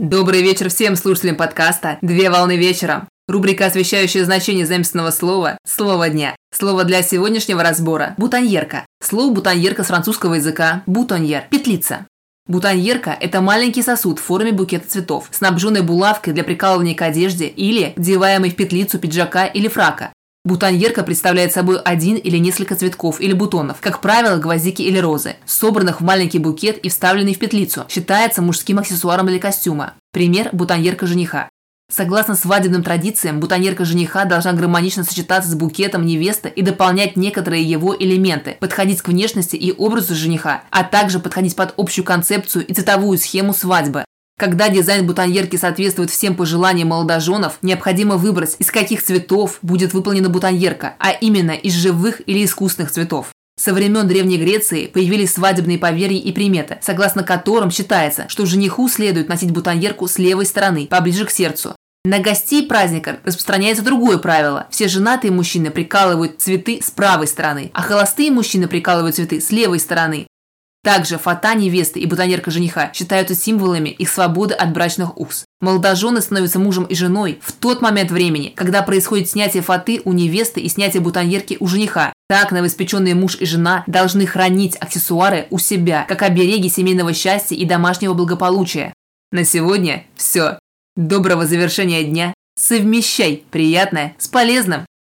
Добрый вечер всем слушателям подкаста «Две волны вечером». Рубрика, освещающая значение заместного слова «Слово дня». Слово для сегодняшнего разбора – бутоньерка. Слово бутоньерка с французского языка – бутоньер – петлица. Бутоньерка – это маленький сосуд в форме букета цветов, снабженный булавкой для прикалывания к одежде или вдеваемый в петлицу пиджака или фрака. Бутоньерка представляет собой один или несколько цветков или бутонов, как правило, гвоздики или розы, собранных в маленький букет и вставленный в петлицу. Считается мужским аксессуаром для костюма. Пример – бутоньерка жениха. Согласно свадебным традициям, бутоньерка жениха должна гармонично сочетаться с букетом невесты и дополнять некоторые его элементы, подходить к внешности и образу жениха, а также подходить под общую концепцию и цветовую схему свадьбы. Когда дизайн бутоньерки соответствует всем пожеланиям молодоженов, необходимо выбрать, из каких цветов будет выполнена бутоньерка, а именно из живых или искусственных цветов. Со времен Древней Греции появились свадебные поверья и приметы, согласно которым считается, что жениху следует носить бутоньерку с левой стороны, поближе к сердцу. На гостей праздника распространяется другое правило. Все женатые мужчины прикалывают цветы с правой стороны, а холостые мужчины прикалывают цветы с левой стороны. Также фата невесты и бутоньерка жениха считаются символами их свободы от брачных уз. Молодожены становятся мужем и женой в тот момент времени, когда происходит снятие фаты у невесты и снятие бутоньерки у жениха. Так новоиспеченные муж и жена должны хранить аксессуары у себя, как обереги семейного счастья и домашнего благополучия. На сегодня все. Доброго завершения дня. Совмещай приятное с полезным.